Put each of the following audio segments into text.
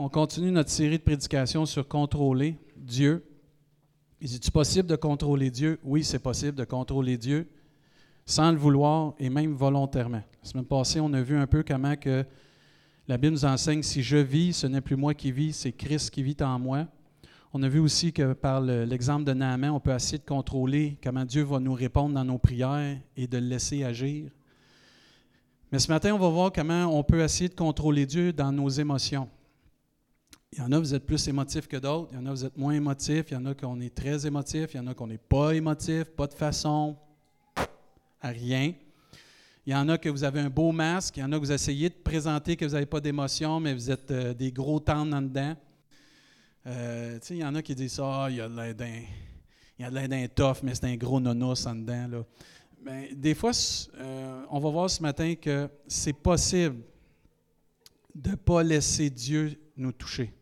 On continue notre série de prédications sur contrôler Dieu. Est-il possible de contrôler Dieu? Oui, c'est possible de contrôler Dieu sans le vouloir et même volontairement. La semaine passée, on a vu un peu comment que la Bible nous enseigne si je vis, ce n'est plus moi qui vis, c'est Christ qui vit en moi. On a vu aussi que par l'exemple de Naaman, on peut essayer de contrôler comment Dieu va nous répondre dans nos prières et de le laisser agir. Mais ce matin, on va voir comment on peut essayer de contrôler Dieu dans nos émotions. Il y en a, vous êtes plus émotifs que d'autres. Il y en a, vous êtes moins émotifs. Il y en a qu'on est très émotifs. Il y en a qu'on n'est pas émotif, pas de façon, à rien. Il y en a que vous avez un beau masque. Il y en a que vous essayez de présenter que vous n'avez pas d'émotion, mais vous êtes euh, des gros tendres en dedans. Euh, il y en a qui disent ça, ah, il y a de l'air d'un, il a tough, mais c'est un gros nonos en dedans. Là. Ben, des fois, euh, on va voir ce matin que c'est possible de ne pas laisser Dieu nous toucher.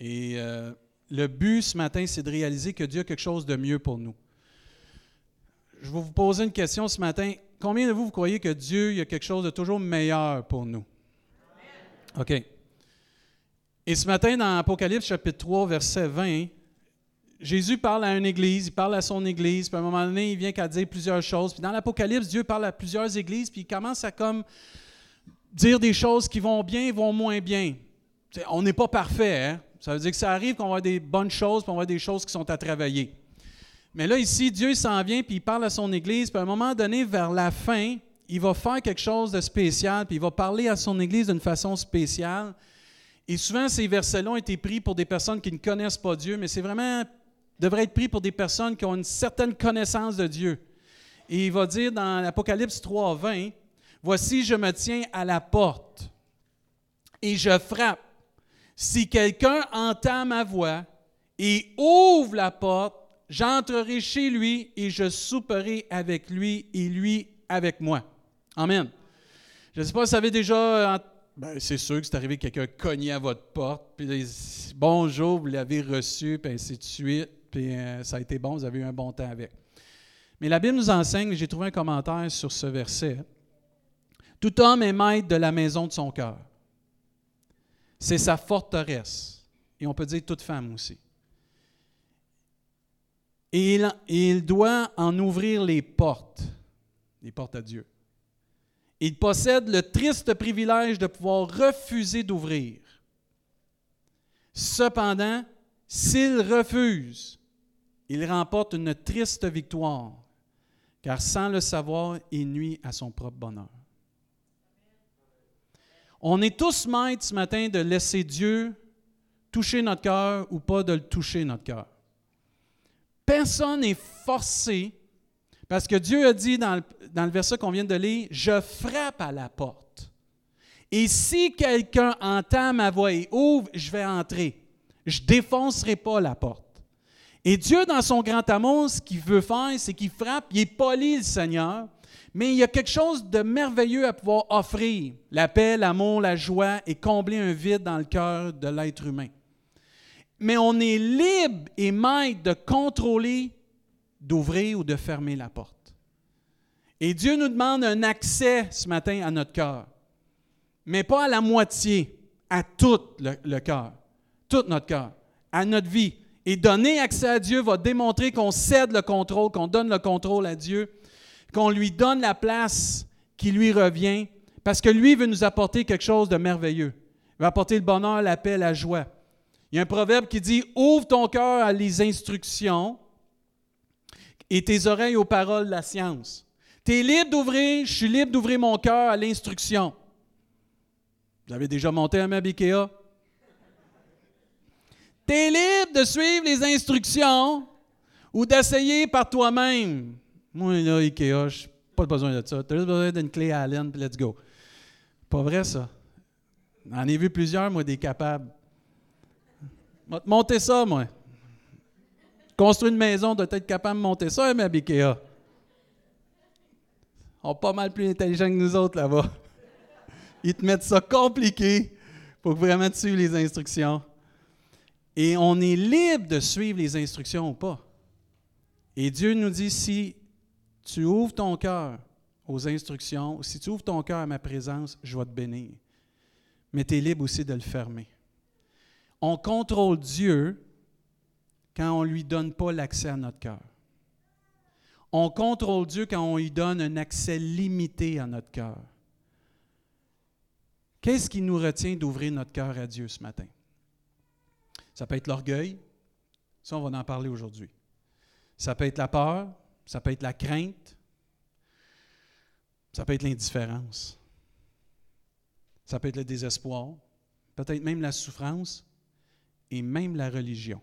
Et euh, le but ce matin, c'est de réaliser que Dieu a quelque chose de mieux pour nous. Je vais vous poser une question ce matin. Combien de vous, vous croyez que Dieu a quelque chose de toujours meilleur pour nous? OK. Et ce matin, dans Apocalypse chapitre 3, verset 20, Jésus parle à une église, il parle à son église, puis à un moment donné, il vient qu'à dire plusieurs choses. Puis dans l'Apocalypse, Dieu parle à plusieurs églises, puis il commence à comme dire des choses qui vont bien, vont moins bien. on n'est pas parfait, hein? Ça veut dire que ça arrive qu'on va des bonnes choses, puis on va des choses qui sont à travailler. Mais là, ici, Dieu s'en vient, puis il parle à son Église, puis à un moment donné, vers la fin, il va faire quelque chose de spécial, puis il va parler à son Église d'une façon spéciale. Et souvent, ces versets-là ont été pris pour des personnes qui ne connaissent pas Dieu, mais c'est vraiment devrait être pris pour des personnes qui ont une certaine connaissance de Dieu. Et il va dire dans l'Apocalypse 3, 20, Voici, je me tiens à la porte et je frappe. Si quelqu'un entend ma voix et ouvre la porte, j'entrerai chez lui et je souperai avec lui et lui avec moi. Amen. Je ne sais pas si vous savez déjà, ben, c'est sûr que c'est arrivé quelqu'un cogné à votre porte, puis bonjour, vous l'avez reçu, puis ainsi de suite puis euh, ça a été bon, vous avez eu un bon temps avec. Mais la Bible nous enseigne, j'ai trouvé un commentaire sur ce verset. Tout homme est maître de la maison de son cœur. C'est sa forteresse. Et on peut dire toute femme aussi. Et il, doit en ouvrir les portes, les portes à Dieu. Il possède le triste privilège de pouvoir refuser d'ouvrir. Cependant, s'il refuse, il remporte une triste victoire, car sans le savoir, il nuit à son propre bonheur. On est tous maîtres ce matin de laisser Dieu toucher notre cœur ou pas de le toucher notre cœur. Personne n'est forcé, parce que Dieu a dit dans le, verset qu'on vient de lire, je frappe à la porte. Et si quelqu'un entend ma voix et ouvre, je vais entrer. Je défoncerai pas la porte. Et Dieu, dans son grand amour, ce qu'il veut faire, c'est qu'il frappe, il est poli, le Seigneur, mais il y a quelque chose de merveilleux à pouvoir offrir. La paix, l'amour, la joie et combler un vide dans le cœur de l'être humain. Mais on est libre et maître de contrôler, d'ouvrir ou de fermer la porte. Et Dieu nous demande un accès ce matin à notre cœur, mais pas à la moitié, à tout le, le cœur, tout notre cœur, à notre vie, et donner accès à Dieu va démontrer qu'on cède le contrôle, qu'on donne le contrôle à Dieu, qu'on lui donne la place qui lui revient, parce que lui veut nous apporter quelque chose de merveilleux. Il va apporter le bonheur, la paix, la joie. Il y a un proverbe qui dit Ouvre ton cœur à les instructions et tes oreilles aux paroles de la science. Tu es libre d'ouvrir, je suis libre d'ouvrir mon cœur à l'instruction. Vous avez déjà monté un meuble? Tu es libre de suivre les instructions ou d'essayer par toi-même. Moi, là, Ikea, je pas besoin de ça. Tu as juste besoin d'une clé Allen, puis let's go. Pas vrai, ça. J'en ai vu plusieurs, moi, des capables. Monter ça, moi. Construire une maison, doit être capable de monter ça, mais Ikea. Ils sont pas mal plus intelligents que nous autres là-bas. Ils te mettent ça compliqué pour vraiment te suivre les instructions. Et on est libre de suivre les instructions ou pas. Et Dieu nous dit, si tu ouvres ton cœur aux instructions, si tu ouvres ton cœur à ma présence, je vais te bénir. Mais tu es libre aussi de le fermer. On contrôle Dieu quand on ne lui donne pas l'accès à notre cœur. On contrôle Dieu quand on lui donne un accès limité à notre cœur. Qu'est-ce qui nous retient d'ouvrir notre cœur à Dieu ce matin? Ça peut être l'orgueil, ça on va en parler aujourd'hui. Ça peut être la peur, ça peut être la crainte, ça peut être l'indifférence, ça peut être le désespoir, peut-être même la souffrance et même la religion.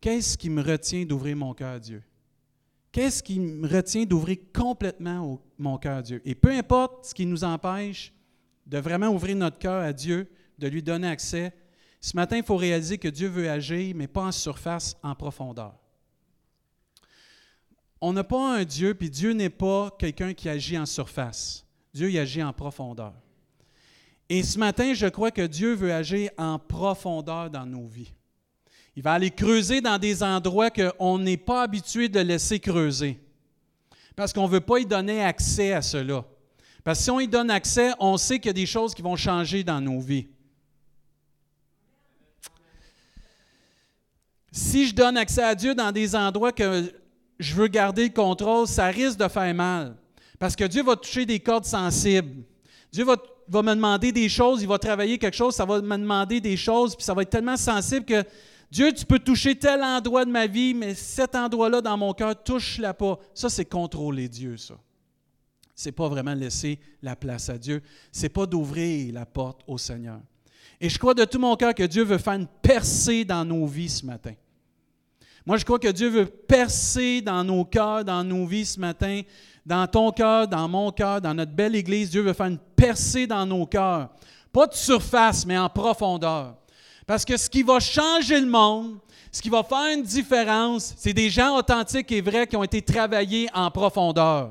Qu'est-ce qui me retient d'ouvrir mon cœur à Dieu? Qu'est-ce qui me retient d'ouvrir complètement mon cœur à Dieu? Et peu importe ce qui nous empêche de vraiment ouvrir notre cœur à Dieu, de lui donner accès, ce matin, il faut réaliser que Dieu veut agir, mais pas en surface, en profondeur. On n'a pas un Dieu, puis Dieu n'est pas quelqu'un qui agit en surface. Dieu y agit en profondeur. Et ce matin, je crois que Dieu veut agir en profondeur dans nos vies. Il va aller creuser dans des endroits qu'on n'est pas habitué de laisser creuser. Parce qu'on ne veut pas y donner accès à cela. Parce que si on y donne accès, on sait qu'il y a des choses qui vont changer dans nos vies. Si je donne accès à Dieu dans des endroits que je veux garder le contrôle, ça risque de faire mal. Parce que Dieu va toucher des cordes sensibles. Dieu va, me demander des choses, il va travailler quelque chose, ça va me demander des choses, puis ça va être tellement sensible que Dieu, tu peux toucher tel endroit de ma vie, mais cet endroit-là dans mon cœur, touche-la pas. Ça, c'est contrôler Dieu, ça. C'est pas vraiment laisser la place à Dieu. C'est pas d'ouvrir la porte au Seigneur. Et je crois de tout mon cœur que Dieu veut faire une percée dans nos vies ce matin. Moi, je crois que Dieu veut percer dans nos cœurs, dans nos vies ce matin, dans ton cœur, dans mon cœur, dans notre belle Église. Dieu veut faire une percée dans nos cœurs. Pas de surface, mais en profondeur. Parce que ce qui va changer le monde, ce qui va faire une différence, c'est des gens authentiques et vrais qui ont été travaillés en profondeur.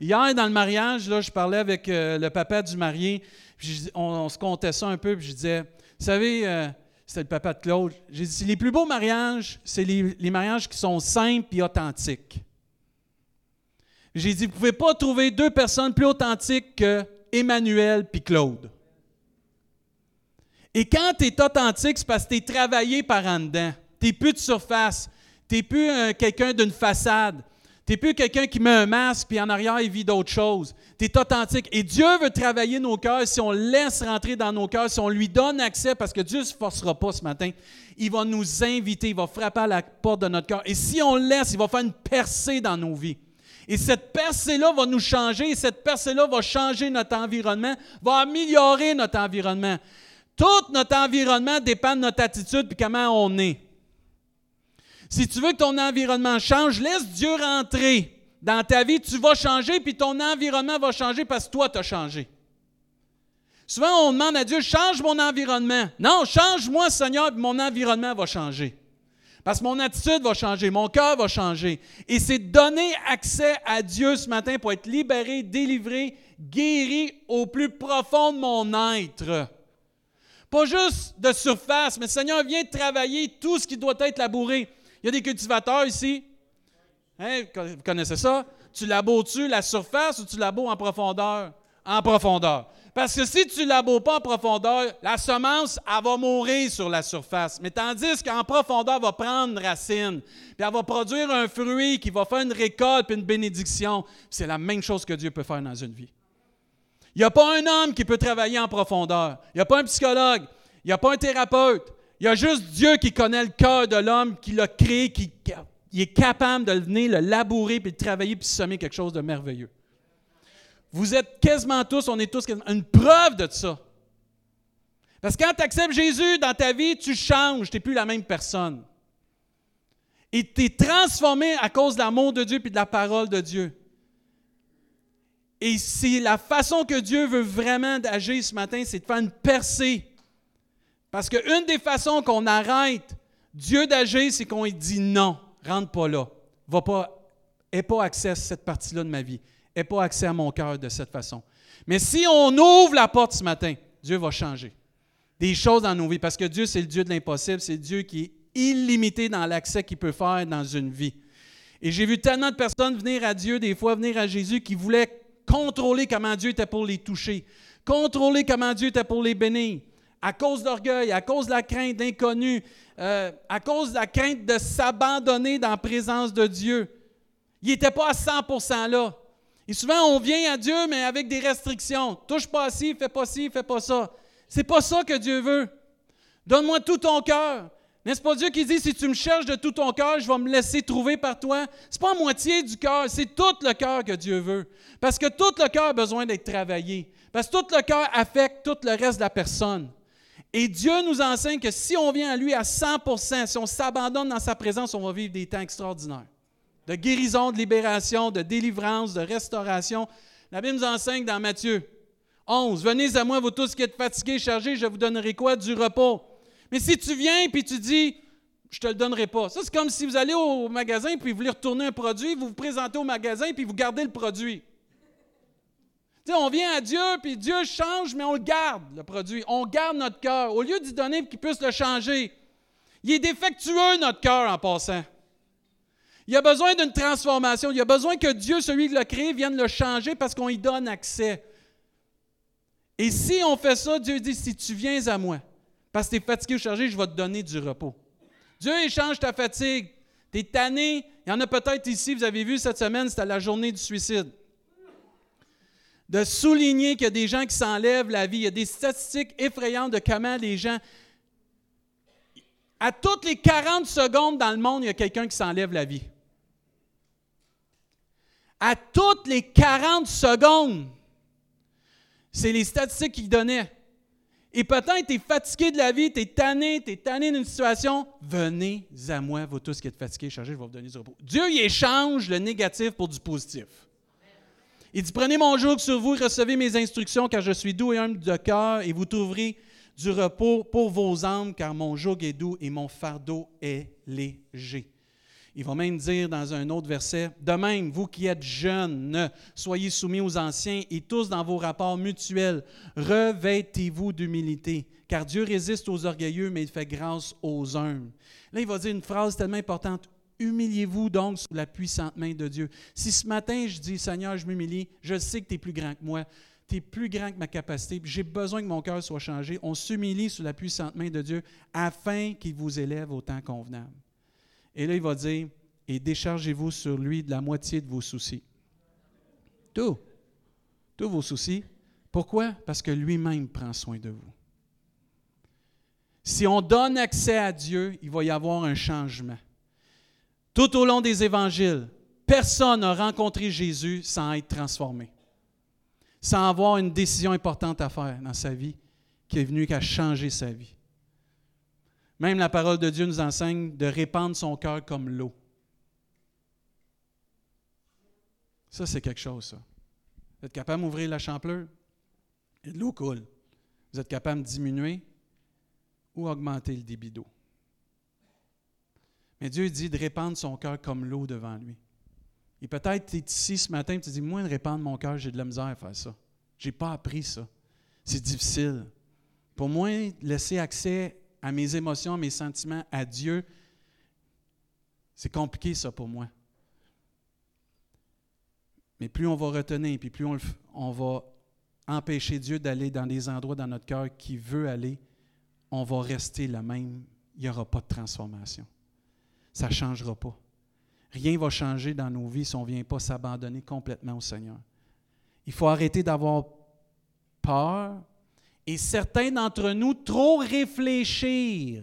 Hier, dans le mariage, là, je parlais avec euh, le papa du marié, puis on, se comptait ça un peu, puis je disais, vous savez, euh, c'était le papa de Claude, j'ai dit, les plus beaux mariages, c'est les, les, mariages qui sont simples et authentiques. J'ai dit, vous ne pouvez pas trouver deux personnes plus authentiques que Emmanuel puis Claude. Et quand tu es authentique, c'est parce que tu es travaillé par en dedans. Tu n'es plus de surface. Tu n'es plus euh, quelqu'un d'une façade. Tu n'es plus quelqu'un qui met un masque puis en arrière, il vit d'autres choses. Tu es authentique. Et Dieu veut travailler nos cœurs si on laisse rentrer dans nos cœurs, si on lui donne accès, parce que Dieu ne se forcera pas ce matin. Il va nous inviter, il va frapper à la porte de notre cœur. Et si on laisse, il va faire une percée dans nos vies. Et cette percée-là va nous changer, et cette percée-là va changer notre environnement, va améliorer notre environnement. Tout notre environnement dépend de notre attitude et comment on est. Si tu veux que ton environnement change, laisse Dieu rentrer dans ta vie. Tu vas changer, puis ton environnement va changer parce que toi, tu as changé. Souvent, on demande à Dieu, change mon environnement. Non, change-moi, Seigneur, puis mon environnement va changer. Parce que mon attitude va changer, mon cœur va changer. Et c'est donner accès à Dieu ce matin pour être libéré, délivré, guéri au plus profond de mon être. Pas juste de surface, mais Seigneur, viens travailler tout ce qui doit être labouré. Il y a des cultivateurs ici. Hein, vous connaissez ça? Tu laboures-tu la surface ou tu laboures en profondeur? En profondeur. Parce que si tu ne laboures pas en profondeur, la semence, elle va mourir sur la surface. Mais tandis qu'en profondeur, elle va prendre racine. Puis elle va produire un fruit qui va faire une récolte puis une bénédiction. C'est la même chose que Dieu peut faire dans une vie. Il n'y a pas un homme qui peut travailler en profondeur. Il n'y a pas un psychologue. Il n'y a pas un thérapeute. Il y a juste Dieu qui connaît le cœur de l'homme, qui l'a créé, qui, est capable de venir le labourer, puis de travailler, puis de semer quelque chose de merveilleux. Vous êtes quasiment tous, on est tous une preuve de ça. Parce que quand tu acceptes Jésus dans ta vie, tu changes, tu n'es plus la même personne. Et tu es transformé à cause de l'amour de Dieu et de la parole de Dieu. Et c'est la façon que Dieu veut vraiment agir ce matin, c'est de faire une percée. Parce qu'une des façons qu'on arrête Dieu d'agir, c'est qu'on lui dit non, rentre pas là. Va pas, pas accès à cette partie-là de ma vie. N'aie pas accès à mon cœur de cette façon. Mais si on ouvre la porte ce matin, Dieu va changer des choses dans nos vies. Parce que Dieu, c'est le Dieu de l'impossible. C'est Dieu qui est illimité dans l'accès qu'il peut faire dans une vie. Et j'ai vu tellement de personnes venir à Dieu, des fois venir à Jésus, qui voulaient contrôler comment Dieu était pour les toucher, contrôler comment Dieu était pour les bénir, à cause d'orgueil, à cause de la crainte d'inconnu, euh, à cause de la crainte de s'abandonner dans la présence de Dieu. Il n'était pas à 100% là. Et souvent, on vient à Dieu, mais avec des restrictions. Touche pas à ci, fais pas ci, fais pas ça. C'est pas ça que Dieu veut. Donne-moi tout ton cœur. N'est-ce pas Dieu qui dit, si tu me cherches de tout ton cœur, je vais me laisser trouver par toi? Ce n'est pas moitié du cœur, c'est tout le cœur que Dieu veut. Parce que tout le cœur a besoin d'être travaillé. Parce que tout le cœur affecte tout le reste de la personne. Et Dieu nous enseigne que si on vient à lui à 100% si on s'abandonne dans sa présence, on va vivre des temps extraordinaires. De guérison, de libération, de délivrance, de restauration. La Bible nous enseigne dans Matthieu 11, Venez à moi, vous tous qui êtes fatigués, chargés, je vous donnerai quoi? Du repos. Mais si tu viens et tu dis, je ne te le donnerai pas. Ça, c'est comme si vous allez au magasin puis vous voulez retourner un produit, vous vous présentez au magasin puis vous gardez le produit. On vient à Dieu puis Dieu change, mais on le garde, le produit. On garde notre cœur. Au lieu d'y donner pour qu'il puisse le changer, il est défectueux, notre cœur, en passant. Il a besoin d'une transformation. Il a besoin que Dieu, celui qui l'a créé, vienne le changer parce qu'on y donne accès. Et si on fait ça, Dieu dit, si tu viens à moi, parce que tu es fatigué ou chargé, je vais te donner du repos. Dieu échange ta fatigue. Tu es tanné. Il y en a peut-être ici, vous avez vu cette semaine, c'était la journée du suicide. De souligner qu'il y a des gens qui s'enlèvent la vie. Il y a des statistiques effrayantes de comment les gens. À toutes les 40 secondes dans le monde, il y a quelqu'un qui s'enlève la vie. À toutes les 40 secondes. C'est les statistiques qu'il donnait. Et peut-être tu es fatigué de la vie, tu es tanné, tu es tanné d'une situation. Venez à moi, vous tous qui êtes fatigués, chargés, je vais vous donner du repos. Dieu, il échange le négatif pour du positif. Il dit Prenez mon joug sur vous, recevez mes instructions, car je suis doux et humble de cœur, et vous trouverez du repos pour vos âmes, car mon joug est doux et mon fardeau est léger. Il va même dire dans un autre verset, De même, vous qui êtes jeunes, soyez soumis aux anciens et tous dans vos rapports mutuels, revêtez-vous d'humilité, car Dieu résiste aux orgueilleux, mais il fait grâce aux humbles. Là, il va dire une phrase tellement importante, Humiliez-vous donc sous la puissante main de Dieu. Si ce matin je dis, Seigneur, je m'humilie, je sais que tu es plus grand que moi, tu es plus grand que ma capacité, j'ai besoin que mon cœur soit changé. On s'humilie sous la puissante main de Dieu afin qu'il vous élève au temps convenable. Et là, il va dire, et déchargez-vous sur lui de la moitié de vos soucis. Tout. Tous vos soucis. Pourquoi? Parce que lui-même prend soin de vous. Si on donne accès à Dieu, il va y avoir un changement. Tout au long des évangiles, personne n'a rencontré Jésus sans être transformé, sans avoir une décision importante à faire dans sa vie qui est venue qu'à changer sa vie. Même la parole de Dieu nous enseigne de répandre son cœur comme l'eau. Ça, c'est quelque chose, ça. Vous êtes capable d'ouvrir la champleur? Et de l'eau coule. Vous êtes capable de diminuer ou augmenter le débit d'eau. Mais Dieu dit de répandre son cœur comme l'eau devant lui. Et peut-être tu es ici ce matin et tu dis Moi, de répandre mon cœur, j'ai de la misère à faire ça. Je n'ai pas appris ça. C'est difficile. Pour moi, laisser accès à mes émotions, à mes sentiments, à Dieu, c'est compliqué ça pour moi. Mais plus on va retenir, puis plus on, on va empêcher Dieu d'aller dans des endroits dans notre cœur qui veut aller, on va rester le même. Il n'y aura pas de transformation. Ça ne changera pas. Rien ne va changer dans nos vies si on ne vient pas s'abandonner complètement au Seigneur. Il faut arrêter d'avoir peur, et certains d'entre nous trop réfléchir.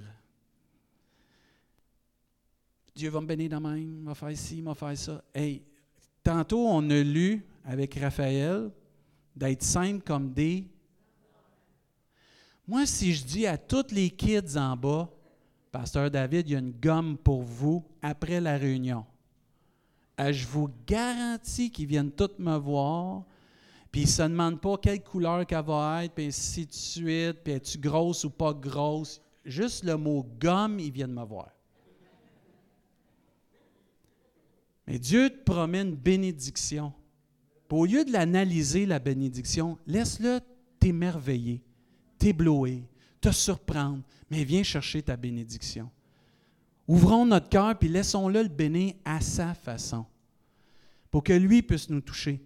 Dieu va me bénir de même, va faire ci, va faire ça. Hey, tantôt, on a lu avec Raphaël d'être simple comme des. Moi, si je dis à tous les kids en bas, Pasteur David, il y a une gomme pour vous après la réunion. Euh, je vous garantis qu'ils viennent tous me voir puis il ne se demande pas quelle couleur qu'elle va être, puis ainsi de suite, puis es-tu grosse ou pas grosse. Juste le mot gomme, ils viennent me voir. Mais Dieu te promet une bénédiction. au lieu de l'analyser, la bénédiction, laisse-le t'émerveiller, t'éblouir, te surprendre, mais viens chercher ta bénédiction. Ouvrons notre cœur, puis laissons-le le bénir à sa façon, pour que lui puisse nous toucher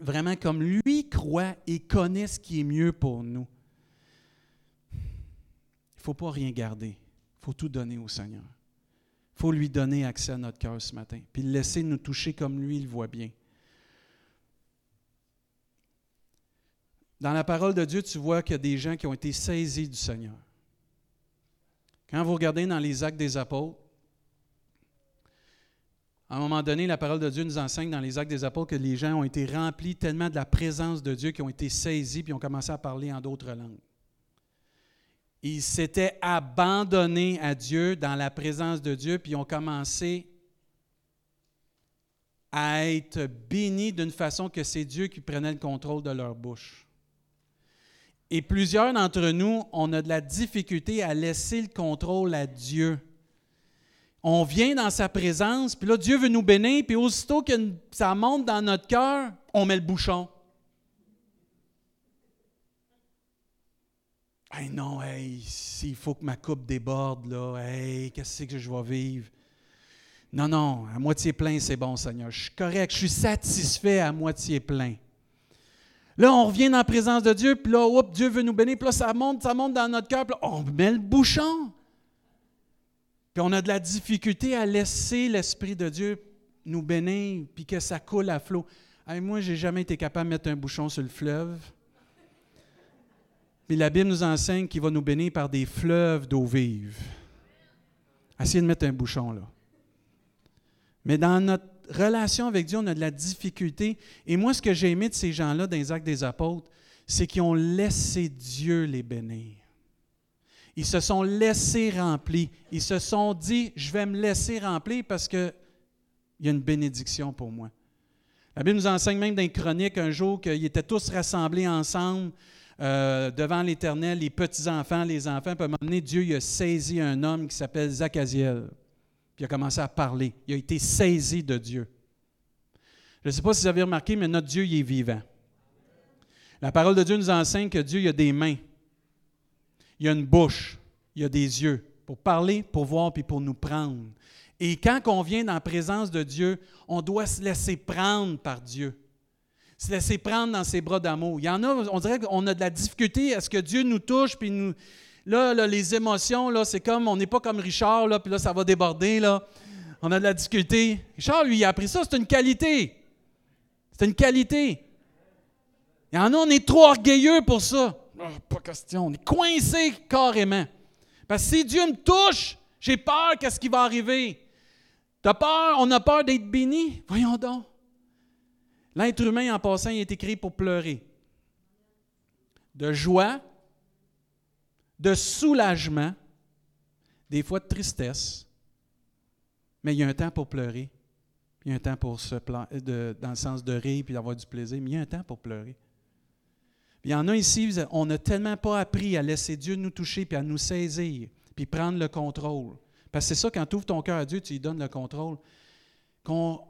vraiment comme lui croit et connaît ce qui est mieux pour nous. ne faut pas rien garder. Il faut tout donner au Seigneur. Il faut lui donner accès à notre cœur ce matin, puis le laisser nous toucher comme lui il voit bien. Dans la parole de Dieu, tu vois qu'il y a des gens qui ont été saisis du Seigneur. Quand vous regardez dans les actes des apôtres, à un moment donné, la parole de Dieu nous enseigne dans les actes des apôtres que les gens ont été remplis tellement de la présence de Dieu qu'ils ont été saisis puis ont commencé à parler en d'autres langues. Ils s'étaient abandonnés à Dieu dans la présence de Dieu puis ont commencé à être bénis d'une façon que c'est Dieu qui prenait le contrôle de leur bouche. Et plusieurs d'entre nous, on a de la difficulté à laisser le contrôle à Dieu. On vient dans sa présence, puis là, Dieu veut nous bénir, puis aussitôt que ça monte dans notre cœur, on met le bouchon. Hey non, hey, s'il faut que ma coupe déborde, là, hey, qu'est-ce que je vais vivre? Non, non, à moitié plein, c'est bon, Seigneur. Je suis correct, je suis satisfait à moitié plein. Là, on revient dans la présence de Dieu, puis là, Dieu veut nous bénir, puis là, ça monte, ça monte dans notre cœur, puis là, on met le bouchon. Puis on a de la difficulté à laisser l'Esprit de Dieu nous bénir, puis que ça coule à flot. Moi, moi, j'ai jamais été capable de mettre un bouchon sur le fleuve. Mais la Bible nous enseigne qu'il va nous bénir par des fleuves d'eau vive. Essayez de mettre un bouchon là. Mais dans notre relation avec Dieu, on a de la difficulté. Et moi, ce que j'ai aimé de ces gens-là dans les actes des apôtres, c'est qu'ils ont laissé Dieu les bénir. Ils se sont laissés remplir. Ils se sont dit, je vais me laisser remplir parce qu'il y a une bénédiction pour moi. La Bible nous enseigne même dans les chroniques un jour qu'ils étaient tous rassemblés ensemble euh, devant l'Éternel, les petits-enfants, les enfants. Puis à un moment Dieu il a saisi un homme qui s'appelle Zachaziel. Puis il a commencé à parler. Il a été saisi de Dieu. Je ne sais pas si vous avez remarqué, mais notre Dieu, il est vivant. La parole de Dieu nous enseigne que Dieu, il a des mains. Il a une bouche. Il a des yeux. Pour parler, pour voir, puis pour nous prendre. Et quand on vient dans la présence de Dieu, on doit se laisser prendre par Dieu. Se laisser prendre dans ses bras d'amour. Il y en a, on dirait qu'on a de la difficulté à ce que Dieu nous touche, puis nous, Là, les émotions, là, c'est comme, on n'est pas comme Richard, là, puis là, ça va déborder, là. On a de la difficulté. Richard, lui, il a appris ça, c'est une qualité. C'est une qualité. Il y en a, on est trop orgueilleux pour ça. Ah, pas question. On est coincé carrément. Parce que si Dieu me touche, j'ai peur qu'est-ce qui va arriver. T'as peur, on a peur d'être béni? Voyons donc. L'être humain, en passant, il est écrit pour pleurer. De joie, de soulagement, des fois de tristesse, mais il y a un temps pour pleurer. Il y a un temps pour se de, dans le sens de rire puis d'avoir du plaisir, mais il y a un temps pour pleurer. il y en a ici, on n'a tellement pas appris à laisser Dieu nous toucher puis à nous saisir puis prendre le contrôle. Parce que c'est ça, quand tu ouvres ton cœur à Dieu, tu lui donnes le contrôle. Qu'on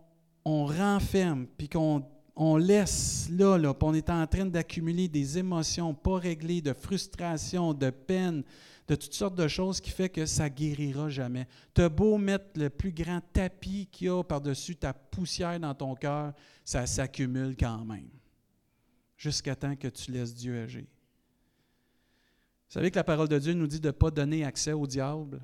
on renferme puis qu'on on laisse là, là on est en train d'accumuler des émotions pas réglées, de frustration, de peine, de toutes sortes de choses qui fait que ça guérira jamais. Tu beau mettre le plus grand tapis qu'il y a par-dessus ta poussière dans ton cœur, ça s'accumule quand même. Jusqu'à temps que tu laisses Dieu agir. Vous savez que la parole de Dieu nous dit de ne pas donner accès au diable?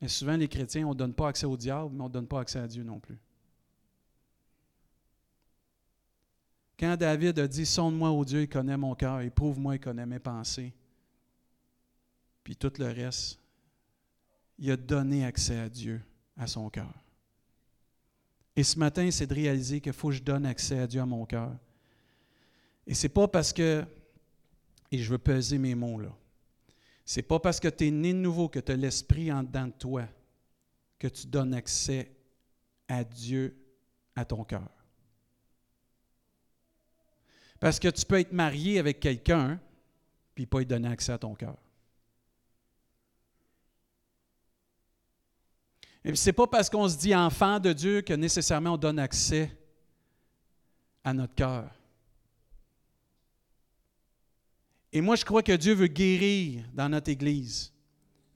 Mais souvent, les chrétiens, on ne donne pas accès au diable, mais on ne donne pas accès à Dieu non plus. Quand David a dit Sonde-moi, ô Dieu, il connaît mon cœur, éprouve-moi, il connaît mes pensées. Puis tout le reste, il a donné accès à Dieu, à son cœur. Et ce matin, c'est de réaliser qu'il faut que je donne accès à Dieu à mon cœur. Et c'est pas parce que, et je veux peser mes mots là, c'est pas parce que tu es né de nouveau, que tu as l'Esprit en dedans de toi, que tu donnes accès à Dieu à ton cœur. Parce que tu peux être marié avec quelqu'un, puis pas lui donner accès à ton cœur. Et ce n'est pas parce qu'on se dit enfant de Dieu que nécessairement on donne accès à notre cœur. Et moi, je crois que Dieu veut guérir dans notre Église,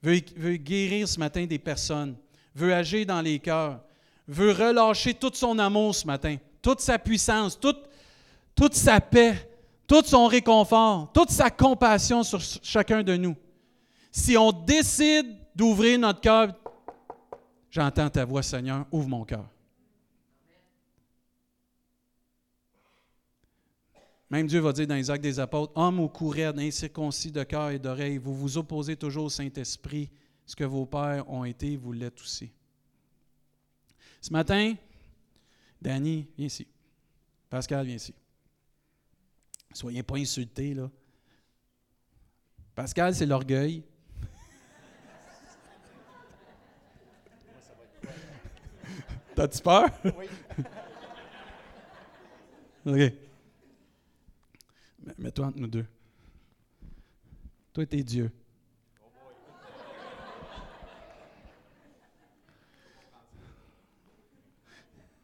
veut, veut guérir ce matin des personnes, veut agir dans les cœurs, veut relâcher tout son amour ce matin, toute sa puissance, toute toute sa paix, tout son réconfort, toute sa compassion sur chacun de nous. Si on décide d'ouvrir notre cœur, j'entends ta voix, Seigneur, ouvre mon cœur. Même Dieu va dire dans les actes des apôtres, Homme au cou raide, incirconcis de cœur et d'oreille, vous vous opposez toujours au Saint-Esprit. Ce que vos pères ont été, vous l'êtes aussi. Ce matin, Danny, viens ici. Pascal, viens ici. Soyez pas insultés, là. Pascal, c'est l'orgueil. T'as-tu peur? Oui. OK. Mets-toi entre nous deux. Toi, t'es Dieu.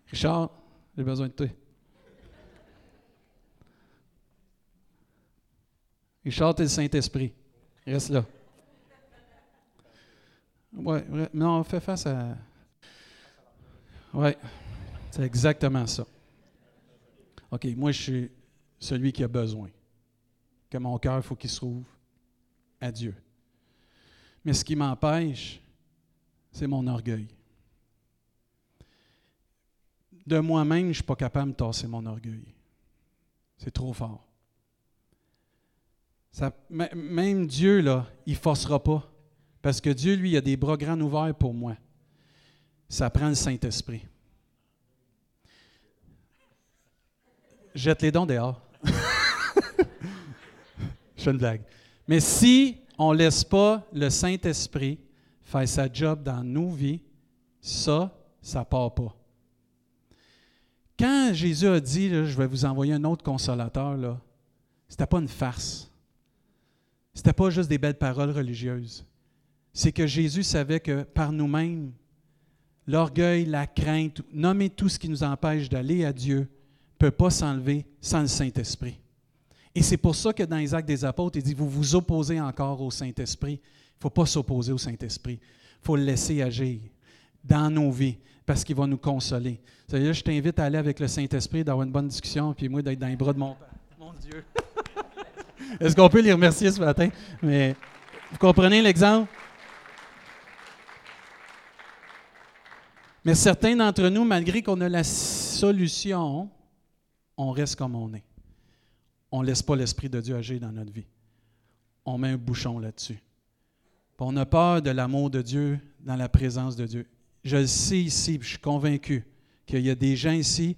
Richard, j'ai besoin de toi. Richard, t'es le Saint-Esprit. Reste là. Ouais, non, fais face à. Oui, c'est exactement ça. OK, moi, je suis celui qui a besoin. Que mon cœur, il faut qu'il se trouve à Dieu. Mais ce qui m'empêche, c'est mon orgueil. De moi-même, je ne suis pas capable de tasser mon orgueil. C'est trop fort. Même Dieu, là, il ne forcera pas. Parce que Dieu, lui, a des bras grands ouverts pour moi. Ça prend le Saint-Esprit. Jette les dons dehors. Je fais une blague. Mais si on ne laisse pas le Saint-Esprit faire sa job dans nos vies, ça, ça ne part pas. Quand Jésus a dit, je vais vous envoyer un autre consolateur, ce n'était pas une farce. Ce n'était pas juste des belles paroles religieuses. C'est que Jésus savait que par nous-mêmes, l'orgueil, la crainte, nommer tout ce qui nous empêche d'aller à Dieu, ne peut pas s'enlever sans le Saint-Esprit. Et c'est pour ça que dans les actes des apôtres, il dit, vous vous opposez encore au Saint-Esprit. Il ne faut pas s'opposer au Saint-Esprit. Il faut le laisser agir dans nos vies parce qu'il va nous consoler. Je t'invite à aller avec le Saint-Esprit, d'avoir une bonne discussion, puis moi d'être dans les bras de mon Père. Mon Dieu! Est-ce qu'on peut les remercier ce matin? Mais vous comprenez l'exemple? Mais certains d'entre nous, malgré qu'on a la solution, on reste comme on est on ne laisse pas l'Esprit de Dieu agir dans notre vie. On met un bouchon là-dessus. On a peur de l'amour de Dieu dans la présence de Dieu. Je le sais ici, je suis convaincu qu'il y a des gens ici,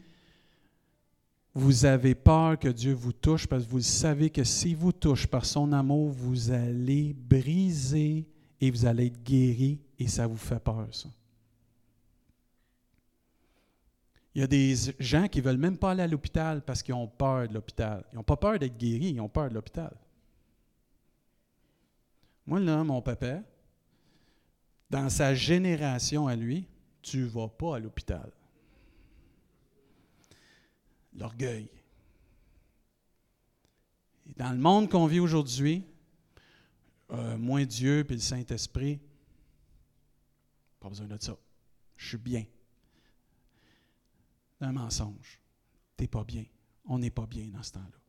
vous avez peur que Dieu vous touche parce que vous savez que s'il vous touche par son amour, vous allez briser et vous allez être guéri et ça vous fait peur, ça. Il y a des gens qui ne veulent même pas aller à l'hôpital parce qu'ils ont peur de l'hôpital. Ils n'ont pas peur d'être guéris, ils ont peur de l'hôpital. Moi, là, mon papa, dans sa génération à lui, tu ne vas pas à l'hôpital. L'orgueil. Dans le monde qu'on vit aujourd'hui, euh, moins Dieu et le Saint-Esprit, pas besoin de ça. Je suis bien un mensonge. Tu n'es pas bien. On n'est pas bien dans ce temps-là.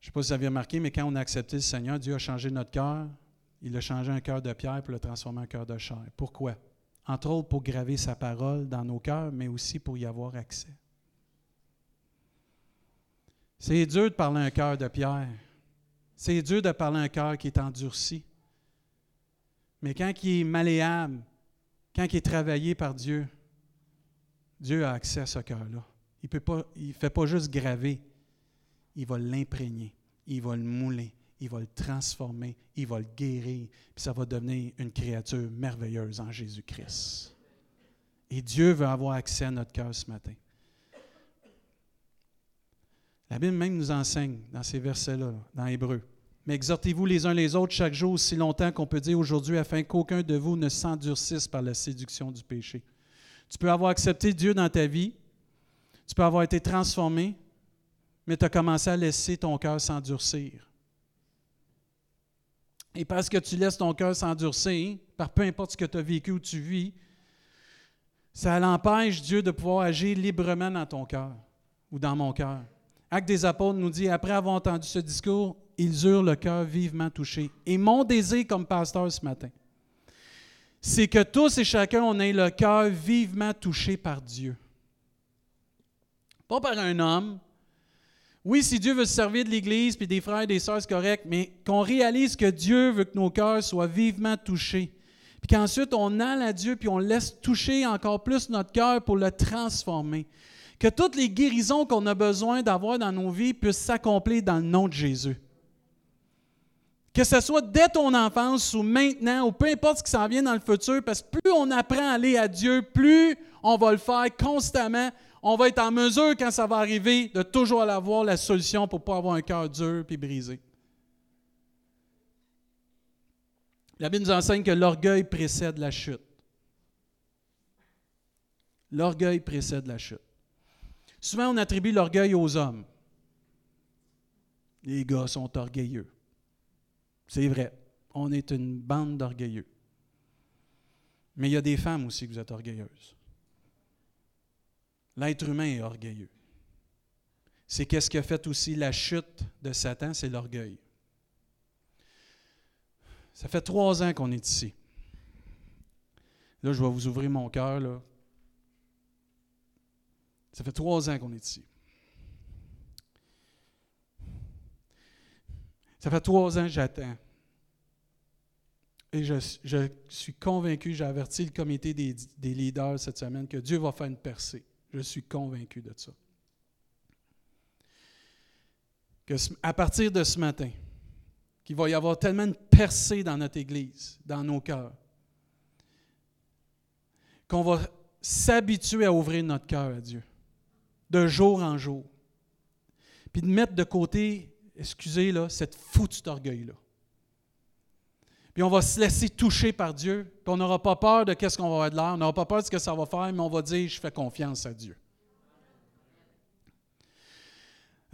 Je ne sais pas si vous avez remarqué, mais quand on a accepté le Seigneur, Dieu a changé notre cœur. Il a changé un cœur de pierre pour le transformer en cœur de chair. Pourquoi? Entre autres pour graver sa parole dans nos cœurs, mais aussi pour y avoir accès. C'est dur de parler un cœur de pierre. C'est dur de parler un cœur qui est endurci. Mais quand il est malléable, quand il est travaillé par Dieu, Dieu a accès à ce cœur-là. Il ne fait pas juste graver, il va l'imprégner, il va le mouler, il va le transformer, il va le guérir, puis ça va devenir une créature merveilleuse en Jésus-Christ. Et Dieu veut avoir accès à notre cœur ce matin. La Bible même nous enseigne dans ces versets-là, dans Hébreu. Mais exhortez-vous les uns les autres chaque jour aussi longtemps qu'on peut dire aujourd'hui, afin qu'aucun de vous ne s'endurcisse par la séduction du péché. Tu peux avoir accepté Dieu dans ta vie. Tu peux avoir été transformé, mais tu as commencé à laisser ton cœur s'endurcir. Et parce que tu laisses ton cœur s'endurcir, par peu importe ce que tu as vécu ou tu vis, ça l'empêche Dieu de pouvoir agir librement dans ton cœur ou dans mon cœur. Acte des apôtres nous dit, après avoir entendu ce discours, ils eurent le cœur vivement touché. Et mon désir comme pasteur ce matin, c'est que tous et chacun, on ait le cœur vivement touché par Dieu. Pas par un homme. Oui, si Dieu veut se servir de l'Église, puis des frères et des sœurs, c'est correct, mais qu'on réalise que Dieu veut que nos cœurs soient vivement touchés. Puis qu'ensuite, on aille à Dieu, puis on laisse toucher encore plus notre cœur pour le transformer. Que toutes les guérisons qu'on a besoin d'avoir dans nos vies puissent s'accomplir dans le nom de Jésus. Que ce soit dès ton enfance ou maintenant, ou peu importe ce qui s'en vient dans le futur, parce que plus on apprend à aller à Dieu, plus on va le faire constamment. On va être en mesure, quand ça va arriver, de toujours avoir la solution pour ne pas avoir un cœur dur et brisé. La Bible nous enseigne que l'orgueil précède la chute. L'orgueil précède la chute. Souvent, on attribue l'orgueil aux hommes. Les gars sont orgueilleux. C'est vrai. On est une bande d'orgueilleux. Mais il y a des femmes aussi que vous êtes orgueilleuses. L'être humain est orgueilleux. C'est qu'est-ce qui a fait aussi la chute de Satan, c'est l'orgueil. Ça fait trois ans qu'on est ici. Là, je vais vous ouvrir mon cœur. Ça fait trois ans qu'on est ici. Ça fait trois ans que j'attends. Et je, suis convaincu, j'ai averti le comité des, leaders cette semaine que Dieu va faire une percée. Je suis convaincu de ça. Que à partir de ce matin, qu'il va y avoir tellement une percée dans notre Église, dans nos cœurs, qu'on va s'habituer à ouvrir notre cœur à Dieu, de jour en jour, puis de mettre de côté excusez, là, cette foutue orgueil-là. Puis on va se laisser toucher par Dieu, puis on n'aura pas peur de ce qu'on va avoir de l'air, on n'aura pas peur de ce que ça va faire, mais on va dire, je fais confiance à Dieu.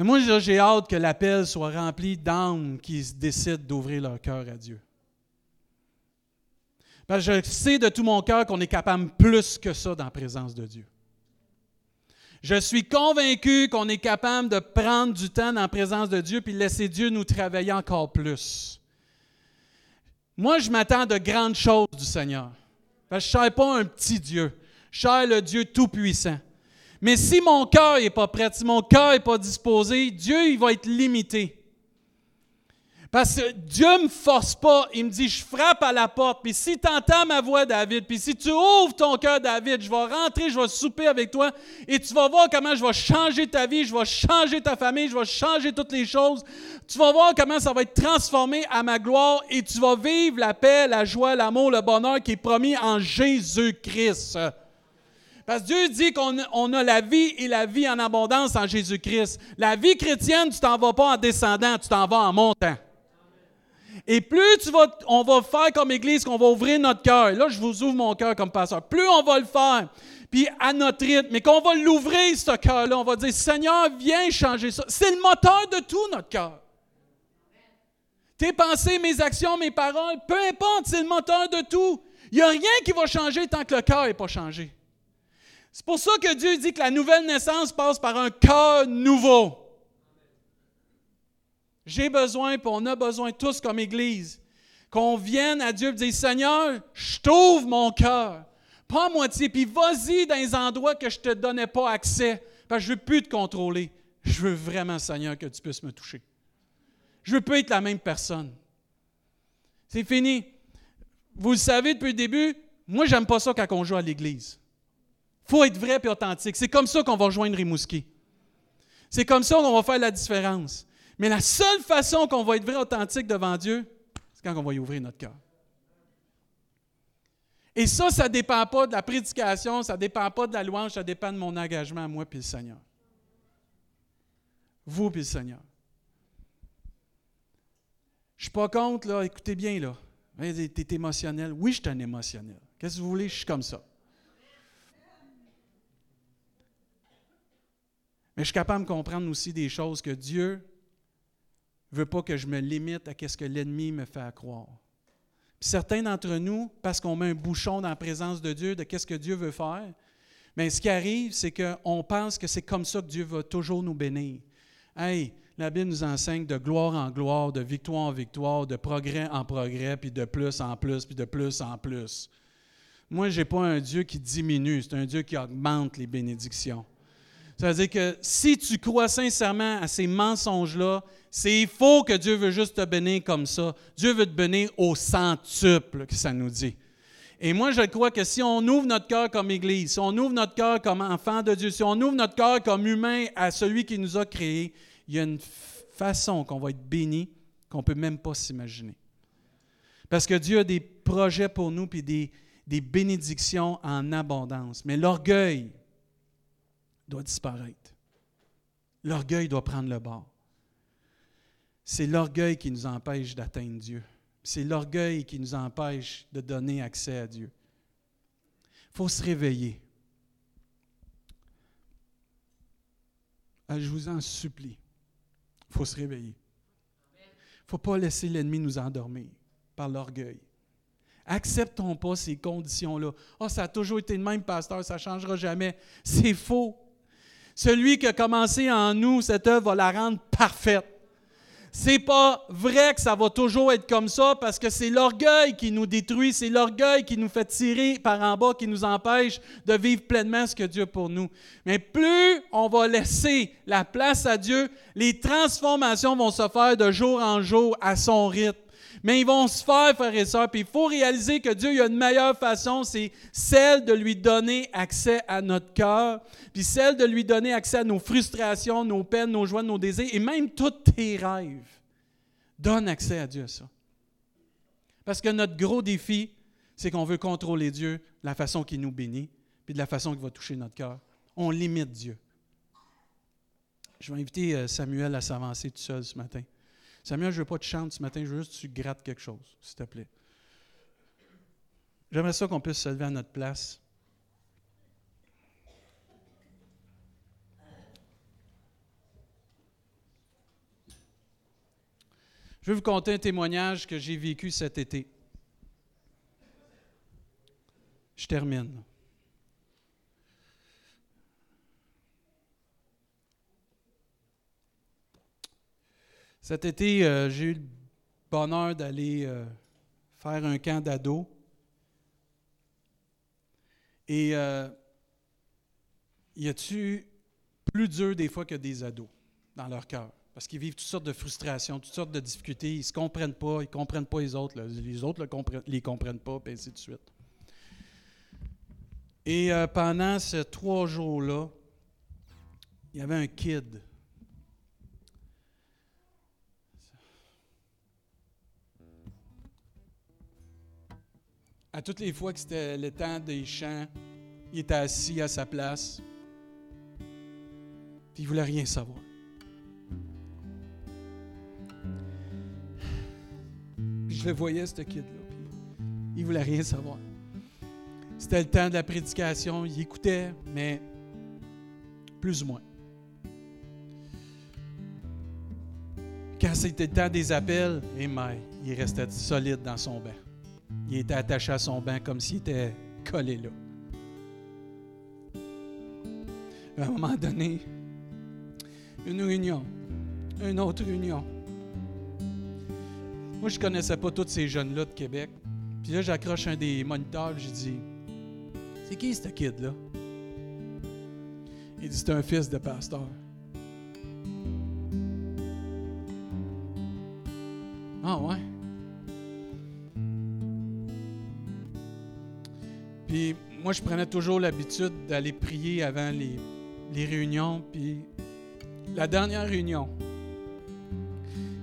moi, j'ai hâte que l'appel soit rempli d'âmes qui décident d'ouvrir leur cœur à Dieu. Parce que je sais de tout mon cœur qu'on est capable plus que ça dans la présence de Dieu. Je suis convaincu qu'on est capable de prendre du temps dans présence de Dieu puis laisser Dieu nous travailler encore plus. Moi, je m'attends de grandes choses du Seigneur. Je ne cherche pas un petit Dieu. Je cherche le Dieu Tout-Puissant. Mais si mon cœur n'est pas prêt, si mon cœur n'est pas disposé, Dieu il va être limité. Parce que Dieu ne me force pas. Il me dit, je frappe à la porte. Puis si tu entends ma voix, David, puis si tu ouvres ton cœur, David, je vais rentrer, je vais souper avec toi et tu vas voir comment je vais changer ta vie, je vais changer ta famille, je vais changer toutes les choses. Tu vas voir comment ça va être transformé à ma gloire et tu vas vivre la paix, la joie, l'amour, le bonheur qui est promis en Jésus-Christ. Parce que Dieu dit qu'on a la vie et la vie en abondance en Jésus-Christ. La vie chrétienne, tu t'en vas pas en descendant, tu t'en vas en montant. Et plus on va faire comme Église, qu'on va ouvrir notre cœur. Là, je vous ouvre mon cœur comme pasteur. Plus on va le faire, puis à notre rythme, mais qu'on va l'ouvrir, ce cœur-là, on va dire, Seigneur, viens changer ça. C'est le moteur de tout, notre cœur. Tes pensées, mes actions, mes paroles, peu importe, c'est le moteur de tout. Il n'y a rien qui va changer tant que le cœur n'est pas changé. C'est pour ça que Dieu dit que la nouvelle naissance passe par un cœur nouveau. J'ai besoin, puis on a besoin tous comme Église, qu'on vienne à Dieu et dire Seigneur, je t'ouvre mon cœur. Pas à moitié, puis vas-y dans les endroits que je ne te donnais pas accès, parce que je ne veux plus te contrôler. Je veux vraiment, Seigneur, que tu puisses me toucher. Je ne veux plus être la même personne. C'est fini. Vous le savez depuis le début, moi, j'aime pas ça quand on joue à l'Église. Il faut être vrai et authentique. C'est comme ça qu'on va rejoindre Rimouski. C'est comme ça qu'on va faire la différence. Mais la seule façon qu'on va être vrai authentique devant Dieu, c'est quand on va y ouvrir notre cœur. Et ça, ça ne dépend pas de la prédication, ça ne dépend pas de la louange, ça dépend de mon engagement à moi et le Seigneur. Vous et le Seigneur. Je ne suis pas contre, là, écoutez bien, là. Tu es émotionnel. Oui, je suis un émotionnel. Qu'est-ce que vous voulez? Je suis comme ça. Mais je suis capable de comprendre aussi des choses que Dieu ne veut pas que je me limite à ce que l'ennemi me fait croire. certains d'entre nous, parce qu'on met un bouchon dans la présence de Dieu, de qu'est-ce que Dieu veut faire, mais ce qui arrive, c'est qu'on pense que c'est comme ça que Dieu va toujours nous bénir. Hey, la Bible nous enseigne de gloire en gloire, de victoire en victoire, de progrès en progrès, puis de plus en plus, puis de plus en plus. Moi, je n'ai pas un Dieu qui diminue, c'est un Dieu qui augmente les bénédictions. Ça veut dire que si tu crois sincèrement à ces mensonges-là, c'est faux que Dieu veut juste te bénir comme ça. Dieu veut te bénir au centuple, que ça nous dit. Et moi, je crois que si on ouvre notre cœur comme Église, si on ouvre notre cœur comme enfant de Dieu, si on ouvre notre cœur comme humain à celui qui nous a créés, il y a une façon qu'on va être béni qu'on ne peut même pas s'imaginer. Parce que Dieu a des projets pour nous, puis des, des bénédictions en abondance. Mais l'orgueil doit disparaître. L'orgueil doit prendre le bord. C'est l'orgueil qui nous empêche d'atteindre Dieu. C'est l'orgueil qui nous empêche de donner accès à Dieu. Il faut se réveiller. Ah, je vous en supplie. Il faut se réveiller. Il ne faut pas laisser l'ennemi nous endormir par l'orgueil. Acceptons pas ces conditions-là. oh, ça a toujours été le même, pasteur, ça ne changera jamais. C'est faux. Celui qui a commencé en nous, cette œuvre va la rendre parfaite. C'est pas vrai que ça va toujours être comme ça parce que c'est l'orgueil qui nous détruit, c'est l'orgueil qui nous fait tirer par en bas, qui nous empêche de vivre pleinement ce que Dieu a pour nous. Mais plus on va laisser la place à Dieu, les transformations vont se faire de jour en jour à son rythme. Mais ils vont se faire, frères et sœurs. Puis il faut réaliser que Dieu, il a une meilleure façon, c'est celle de lui donner accès à notre cœur, puis celle de lui donner accès à nos frustrations, nos peines, nos joies, nos désirs, et même tous tes rêves. Donne accès à Dieu à ça. Parce que notre gros défi, c'est qu'on veut contrôler Dieu de la façon qu'il nous bénit, puis de la façon qu'il va toucher notre cœur. On limite Dieu. Je vais inviter euh, Samuel à s'avancer tout seul ce matin. Samuel, je ne veux pas te chanter ce matin, je veux juste que tu grattes quelque chose, s'il te plaît. J'aimerais ça qu'on puisse se lever à notre place. Je vais vous conter un témoignage que j'ai vécu cet été. Je termine. Cet été, euh, j'ai eu le bonheur d'aller euh, faire un camp d'ados. Et euh, y a-tu plus dur des fois que des ados dans leur cœur? Parce qu'ils vivent toutes sortes de frustrations, toutes sortes de difficultés. Ils ne se comprennent pas, ils ne comprennent pas les autres. Les autres ne les comprennent pas, et ainsi de suite. Et pendant ces trois jours-là, il y avait un kid À toutes les fois que c'était le temps des chants, il était assis à sa place. Puis il voulait rien savoir. Puis je le voyais, ce kid-là. il ne voulait rien savoir. C'était le temps de la prédication. Il écoutait, mais plus ou moins. Quand c'était le temps des appels, eh il restait solide dans son bain. Il était attaché à son banc comme s'il était collé là. À un moment donné, une réunion, une autre réunion. Moi, je ne connaissais pas tous ces jeunes-là de Québec. Puis là, j'accroche un des moniteurs, je dis C'est qui ce kid-là? Il dit C'est un fils de pasteur. Ah ouais? Puis moi, je prenais toujours l'habitude d'aller prier avant les, les réunions. Puis la dernière réunion,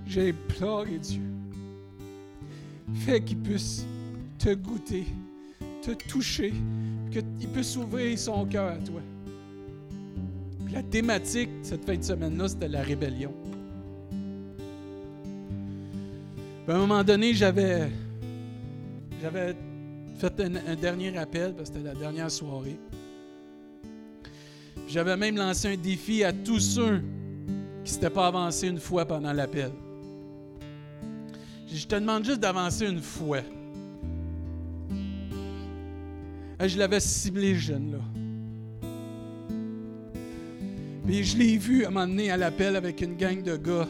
j'ai pleuré Dieu. Fais qu'il puisse te goûter, te toucher, qu'il puisse ouvrir son cœur à toi. Puis la thématique de cette fin de semaine-là, c'était la rébellion. À un moment donné, j'avais, j'avais fait un, dernier appel, parce que c'était la dernière soirée. J'avais même lancé un défi à tous ceux qui ne s'étaient pas avancés une fois pendant l'appel. Je te demande juste d'avancer une fois. Et je l'avais ciblé, jeune là. Puis je l'ai vu à à l'appel avec une gang de gars.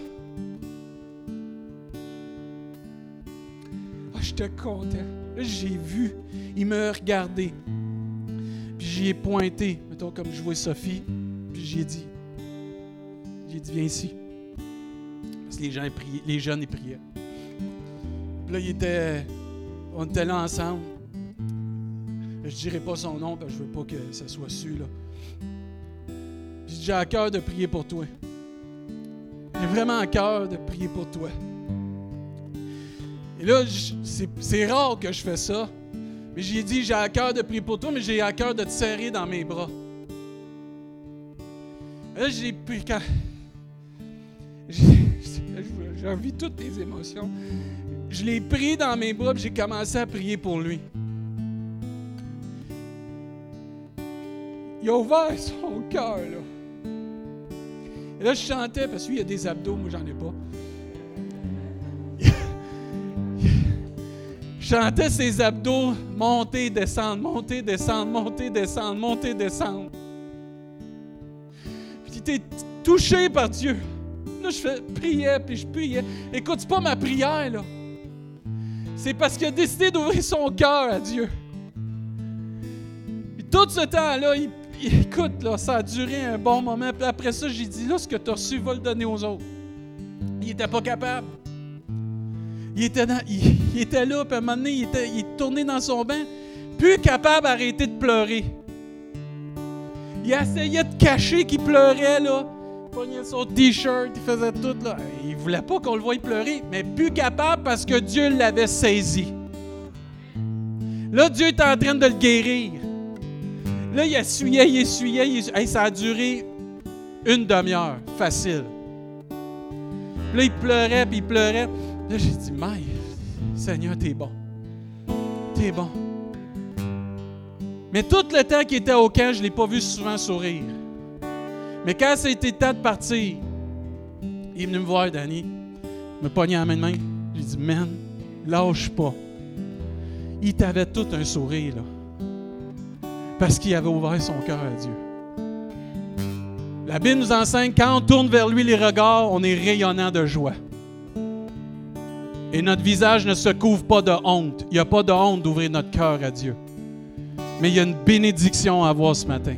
Ah, j'étais content. J'ai vu. Il m'a regardé. Puis j'y ai pointé, mettons comme je vois Sophie. Puis j'ai dit, j'ai dit, viens ici. Parce que les, gens, les jeunes, ils priaient. Puis là, il était, on était là ensemble. Je dirai pas son nom parce que je veux pas que ça soit su. Là. J'ai à cœur de prier pour toi. J'ai vraiment à cœur de prier pour toi. Et là, c'est rare que je fais ça. Mais j'ai dit, j'ai à cœur de prier pour toi, mais j'ai à cœur de te serrer dans mes bras. là, j'ai pris quand. J'ai envie toutes les émotions. Je l'ai pris dans mes bras et j'ai commencé à prier pour lui. Il a ouvert son cœur, là. Là, je chantais, parce qu'il y a des abdos, moi, j'en ai pas. Je chantais ses abdos monter, descendre, monter, descendre, monter, descendre, monter, descendre. Puis était touché par Dieu. Là, je priais, puis je priais. Écoute, pas ma prière, là. C'est parce qu'il a décidé d'ouvrir son cœur à Dieu. Puis tout ce temps-là, il écoute, ça a duré un bon moment. Puis après ça, j'ai dit, là, ce que tu as reçu, va le donner aux autres. Il n'était pas capable. Il était, là, puis à un moment donné, il, était, il tourné dans son bain, plus capable d'arrêter de pleurer. Il essayait de cacher qu'il pleurait, là. Il pognait son t-shirt, il faisait tout, là. Il voulait pas qu'on le voie pleurer, mais plus capable parce que Dieu l'avait saisi. Là, Dieu est en train de le guérir. Là, il essuyait, il essuyait, il ça a duré une demi-heure, facile. là, il pleurait, puis il pleurait. Là, j'ai dit, Maï, Seigneur, t'es bon. T'es bon. Mais tout le temps qu'il était au camp, je ne l'ai pas vu souvent sourire. Mais quand c'était temps de partir, il est venu me voir, Danny, me pogné la main de main. J'ai dit, man, lâche pas. Il t'avait tout un sourire, là parce qu'il avait ouvert son cœur à Dieu. La Bible nous enseigne, quand on tourne vers lui les regards, on est rayonnant de joie. Et notre visage ne se couvre pas de honte. Il n'y a pas de honte d'ouvrir notre cœur à Dieu. Mais il y a une bénédiction à avoir ce matin.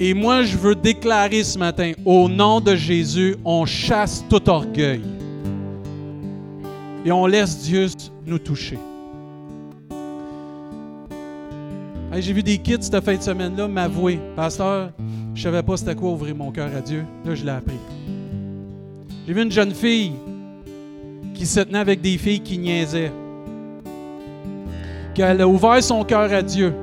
Et moi, je veux déclarer ce matin, au nom de Jésus, on chasse tout orgueil. Et on laisse Dieu nous toucher. J'ai vu des kids cette fin de semaine-là m'avouer, Pasteur, je savais pas c'était quoi ouvrir mon cœur à Dieu. Là, je l'ai appris. J'ai vu une jeune fille qui se tenait avec des filles qui niaisaient. Qu'elle a ouvert son cœur à Dieu,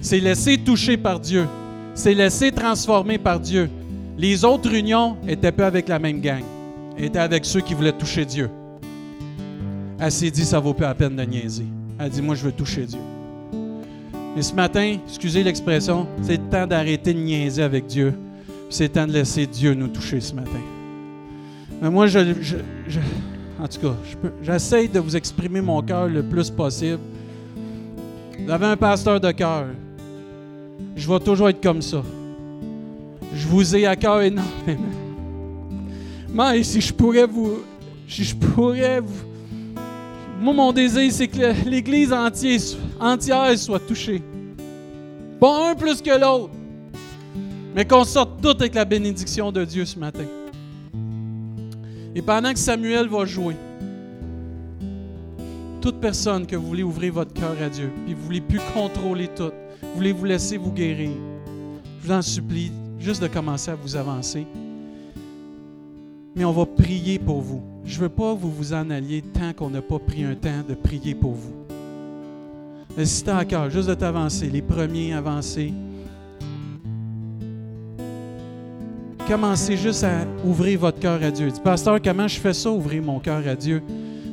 s'est laissée toucher par Dieu, s'est laissée transformer par Dieu. Les autres unions étaient pas avec la même gang, étaient avec ceux qui voulaient toucher Dieu. Elle s'est dit, ça vaut pas la peine de niaiser. Elle dit, moi, je veux toucher Dieu. Mais ce matin, excusez l'expression, c'est le temps d'arrêter de niaiser avec Dieu. C'est le temps de laisser Dieu nous toucher ce matin. Mais moi, je, en tout cas, j'essaie de vous exprimer mon cœur le plus possible. Vous avez un pasteur de cœur. Je vais toujours être comme ça. Je vous ai à cœur énormément. Mais si je pourrais vous. Si je pourrais vous moi, mon désir, c'est que l'Église entière, entière soit touchée. Pas un plus que l'autre, mais qu'on sorte tout avec la bénédiction de Dieu ce matin. Et pendant que Samuel va jouer, toute personne que vous voulez ouvrir votre cœur à Dieu, puis vous voulez plus contrôler tout, vous voulez vous laisser vous guérir, je vous en supplie juste de commencer à vous avancer. Mais on va prier pour vous. Je ne veux pas que vous vous en alliez tant qu'on n'a pas pris un temps de prier pour vous. Mais si tu as cœur, juste de t'avancer, les premiers avancés, commencez juste à ouvrir votre cœur à Dieu. Dis, pasteur, comment je fais ça, ouvrir mon cœur à Dieu?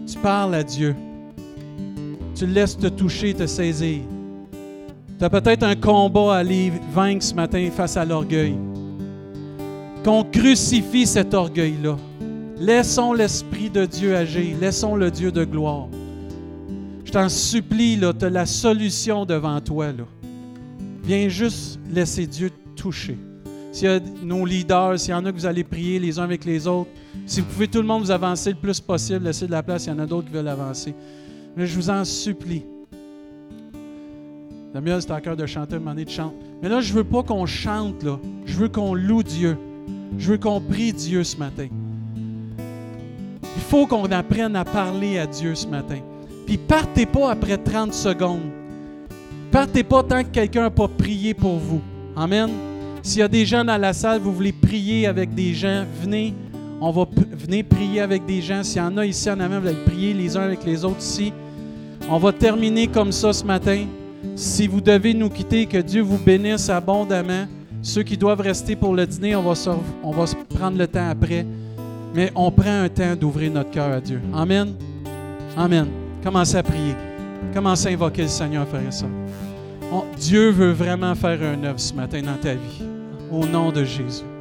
Tu parles à Dieu. Tu laisses te toucher, te saisir. Tu as peut-être un combat à aller vaincre ce matin face à l'orgueil. Qu'on crucifie cet orgueil-là. Laissons l'Esprit de Dieu agir. Laissons le Dieu de gloire. Je t'en supplie, tu as la solution devant toi. Viens juste laisser Dieu te toucher. S'il y a nos leaders, s'il y en a que vous allez prier les uns avec les autres, si vous pouvez tout le monde vous avancer le plus possible, laisser de la place, il y en a d'autres qui veulent avancer. Mais je vous en supplie. mieux, c'est à cœur de chanter, donné de chante. Mais là, je veux pas qu'on chante, là. Je veux qu'on loue Dieu. Je veux qu'on prie Dieu ce matin. Il faut qu'on apprenne à parler à Dieu ce matin. Puis partez pas après 30 secondes. Partez pas tant que quelqu'un n'a pas prié pour vous. Amen. S'il y a des gens dans la salle, vous voulez prier avec des gens, venez. On va venir prier avec des gens. S'il y en a ici en avant, vous allez prier les uns avec les autres ici. On va terminer comme ça ce matin. Si vous devez nous quitter, que Dieu vous bénisse abondamment. Ceux qui doivent rester pour le dîner, on va, se, on va prendre le temps après. Mais on prend un temps d'ouvrir notre cœur à Dieu. Amen. Amen. Commencez à prier. Commencez à invoquer le Seigneur, faire ça. Dieu veut vraiment faire un œuvre ce matin dans ta vie. Au nom de Jésus.